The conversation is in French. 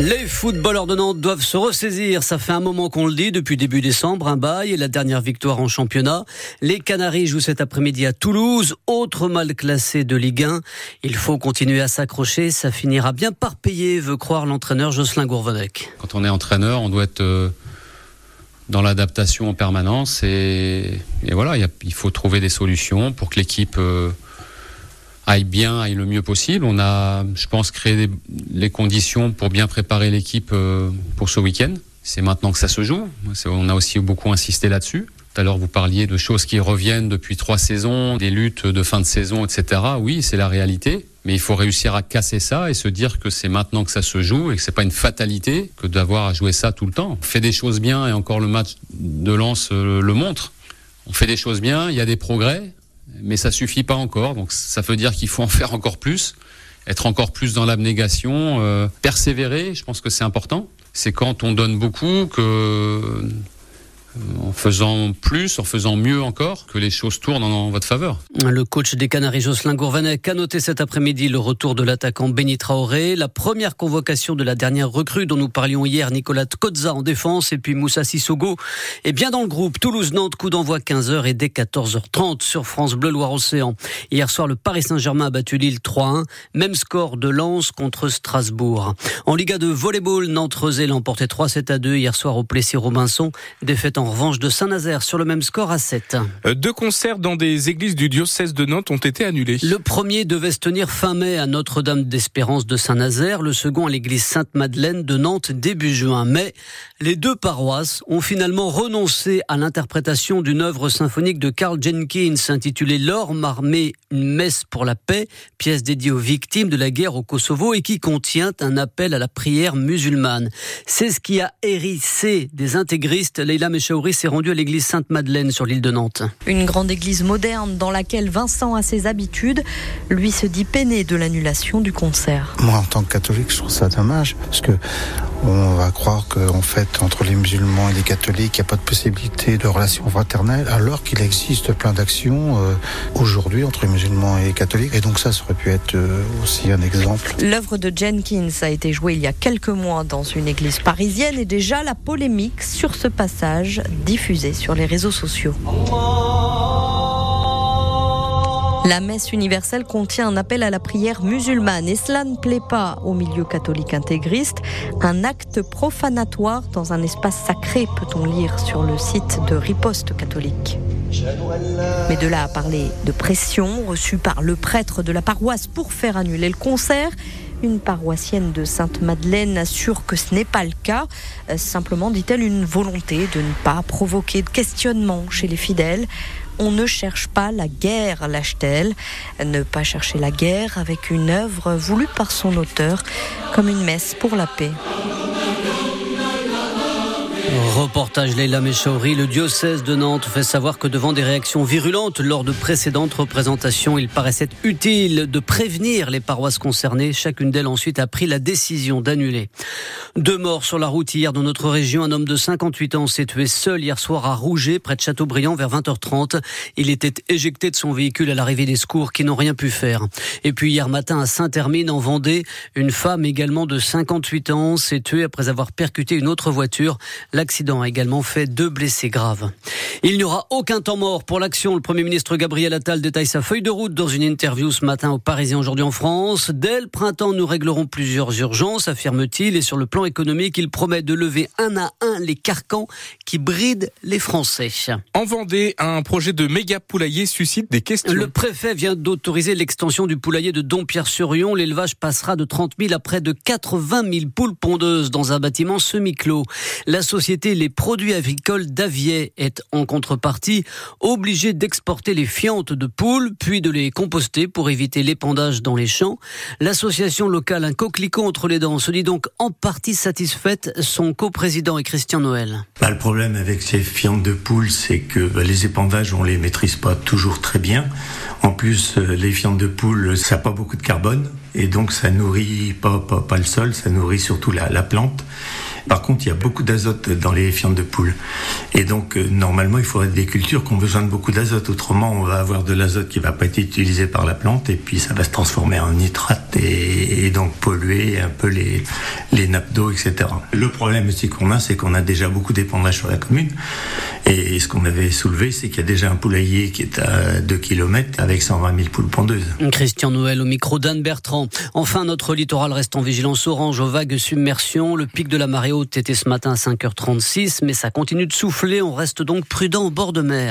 Les footballeurs de Nantes doivent se ressaisir. Ça fait un moment qu'on le dit, depuis début décembre, un bail et la dernière victoire en championnat. Les Canaries jouent cet après-midi à Toulouse, autre mal classé de Ligue 1. Il faut continuer à s'accrocher, ça finira bien par payer, veut croire l'entraîneur Jocelyn Gourvenec. Quand on est entraîneur, on doit être euh, dans l'adaptation en permanence et, voilà, il faut trouver des solutions pour que l'équipe euh, aille bien, aille le mieux possible. On a, je pense, créé les conditions pour bien préparer l'équipe euh, pour ce week-end. C'est maintenant que ça se joue. On a aussi beaucoup insisté là-dessus. Tout à l'heure, vous parliez de choses qui reviennent depuis trois saisons, des luttes de fin de saison, etc. Oui, c'est la réalité. Mais il faut réussir à casser ça et se dire que c'est maintenant que ça se joue et que c'est pas une fatalité que d'avoir à jouer ça tout le temps. On fait des choses bien et encore le match de Lens euh, le montre. On fait des choses bien, il y a des progrès mais ça suffit pas encore. Donc ça veut dire qu'il faut en faire encore plus, être encore plus dans l'abnégation, euh, persévérer. Je pense que c'est important. C'est quand on donne beaucoup que en faisant plus, en faisant mieux encore, que les choses tournent en, votre faveur. Le coach des Canaries, Jocelyn Gourvenec, a noté cet après-midi le retour de l'attaquant Benny Traoré, la première convocation de la dernière recrue dont nous parlions hier, Nicolas Tkotza en défense, et puis Moussa Sissoko est bien dans le groupe. Toulouse-Nantes, coup d'envoi 15h et dès 14h30 sur France Bleu Loire-Océan. Hier soir, le Paris Saint-Germain a battu Lille 3-1, même score de Lens contre Strasbourg. En Liga de volleyball, Nantes-Rezé l'emportait 3-7 à 2 hier soir au Plessis-Robinson, défaite en revanche de Saint-Nazaire sur le même score à 7. Euh, deux concerts dans des églises du diocèse de Nantes ont été annulés. Le premier devait se tenir fin mai à Notre-Dame d'Espérance de Saint-Nazaire, le second à l'église Sainte-Madeleine de Nantes début juin. Mais les deux paroisses ont finalement renoncé à l'interprétation d'une œuvre symphonique de Carl Jenkins intitulée L'Orme armé, une messe pour la paix, pièce dédiée aux victimes de la guerre au Kosovo et qui contient un appel à la prière musulmane. C'est ce qui a hérissé des intégristes Leila Chaouri s'est rendu à l'église Sainte-Madeleine sur l'île de Nantes. Une grande église moderne dans laquelle Vincent a ses habitudes. Lui se dit peiné de l'annulation du concert. Moi, en tant que catholique, je trouve ça dommage parce que on va croire qu'en fait, entre les musulmans et les catholiques, il n'y a pas de possibilité de relation fraternelle, alors qu'il existe plein d'actions euh, aujourd'hui entre les musulmans et les catholiques. Et donc ça, ça aurait pu être euh, aussi un exemple. L'œuvre de Jenkins a été jouée il y a quelques mois dans une église parisienne et déjà la polémique sur ce passage diffusé sur les réseaux sociaux. La messe universelle contient un appel à la prière musulmane et cela ne plaît pas au milieu catholique intégriste. Un acte profanatoire dans un espace sacré, peut-on lire sur le site de Riposte catholique. Mais de là à parler de pression reçue par le prêtre de la paroisse pour faire annuler le concert, une paroissienne de Sainte-Madeleine assure que ce n'est pas le cas. Euh, simplement, dit-elle, une volonté de ne pas provoquer de questionnement chez les fidèles. On ne cherche pas la guerre, lâche-t-elle. Ne pas chercher la guerre avec une œuvre voulue par son auteur comme une messe pour la paix. Reportage Leila Mechauri, le diocèse de Nantes fait savoir que devant des réactions virulentes lors de précédentes représentations, il paraissait utile de prévenir les paroisses concernées. Chacune d'elles ensuite a pris la décision d'annuler. Deux morts sur la route hier dans notre région. Un homme de 58 ans s'est tué seul hier soir à Rouget, près de Châteaubriand, vers 20h30. Il était éjecté de son véhicule à l'arrivée des secours qui n'ont rien pu faire. Et puis hier matin à Saint-Hermine, en Vendée, une femme également de 58 ans s'est tuée après avoir percuté une autre voiture. L'accident a également fait deux blessés graves. Il n'y aura aucun temps mort pour l'action. Le Premier ministre Gabriel Attal détaille sa feuille de route dans une interview ce matin au Parisien aujourd'hui en France. Dès le printemps, nous réglerons plusieurs urgences, affirme-t-il. Et sur le plan économique, il promet de lever un à un les carcans qui brident les Français. En Vendée, un projet de méga poulailler suscite des questions. Le préfet vient d'autoriser l'extension du poulailler de Dompierre-sur-Yon. L'élevage passera de 30 000 à près de 80 000 poules pondeuses dans un bâtiment semi-clos. La société les produits agricoles d'Avier est en contrepartie obligée d'exporter les fientes de poules puis de les composter pour éviter l'épandage dans les champs. L'association locale Un coquelicot entre les dents se dit donc en partie satisfaite. Son coprésident est Christian Noël. Bah, le problème avec ces fientes de poules, c'est que bah, les épandages, on les maîtrise pas toujours très bien. En plus, euh, les fientes de poules, ça n'a pas beaucoup de carbone et donc ça nourrit pas, pas, pas le sol, ça nourrit surtout la plante. Par contre, il y a beaucoup d'azote dans les fientes de poule. Et donc, euh, normalement, il faudrait des cultures qui ont besoin de beaucoup d'azote. Autrement, on va avoir de l'azote qui va pas être utilisé par la plante et puis ça va se transformer en nitrate et, donc polluer un peu les, nappes d'eau, etc. Le problème aussi qu'on a, c'est qu'on a déjà beaucoup d'épandages sur la commune. Et ce qu'on avait soulevé, c'est qu'il y a déjà un poulailler qui est à 2 km avec 120 000 poules pondeuses. Christian Noël au micro d'Anne Bertrand. Enfin, notre littoral reste en vigilance orange aux vagues submersion. Le pic de la marée haute était ce matin à 5h36, mais ça continue de souffler. On reste donc prudent au bord de mer.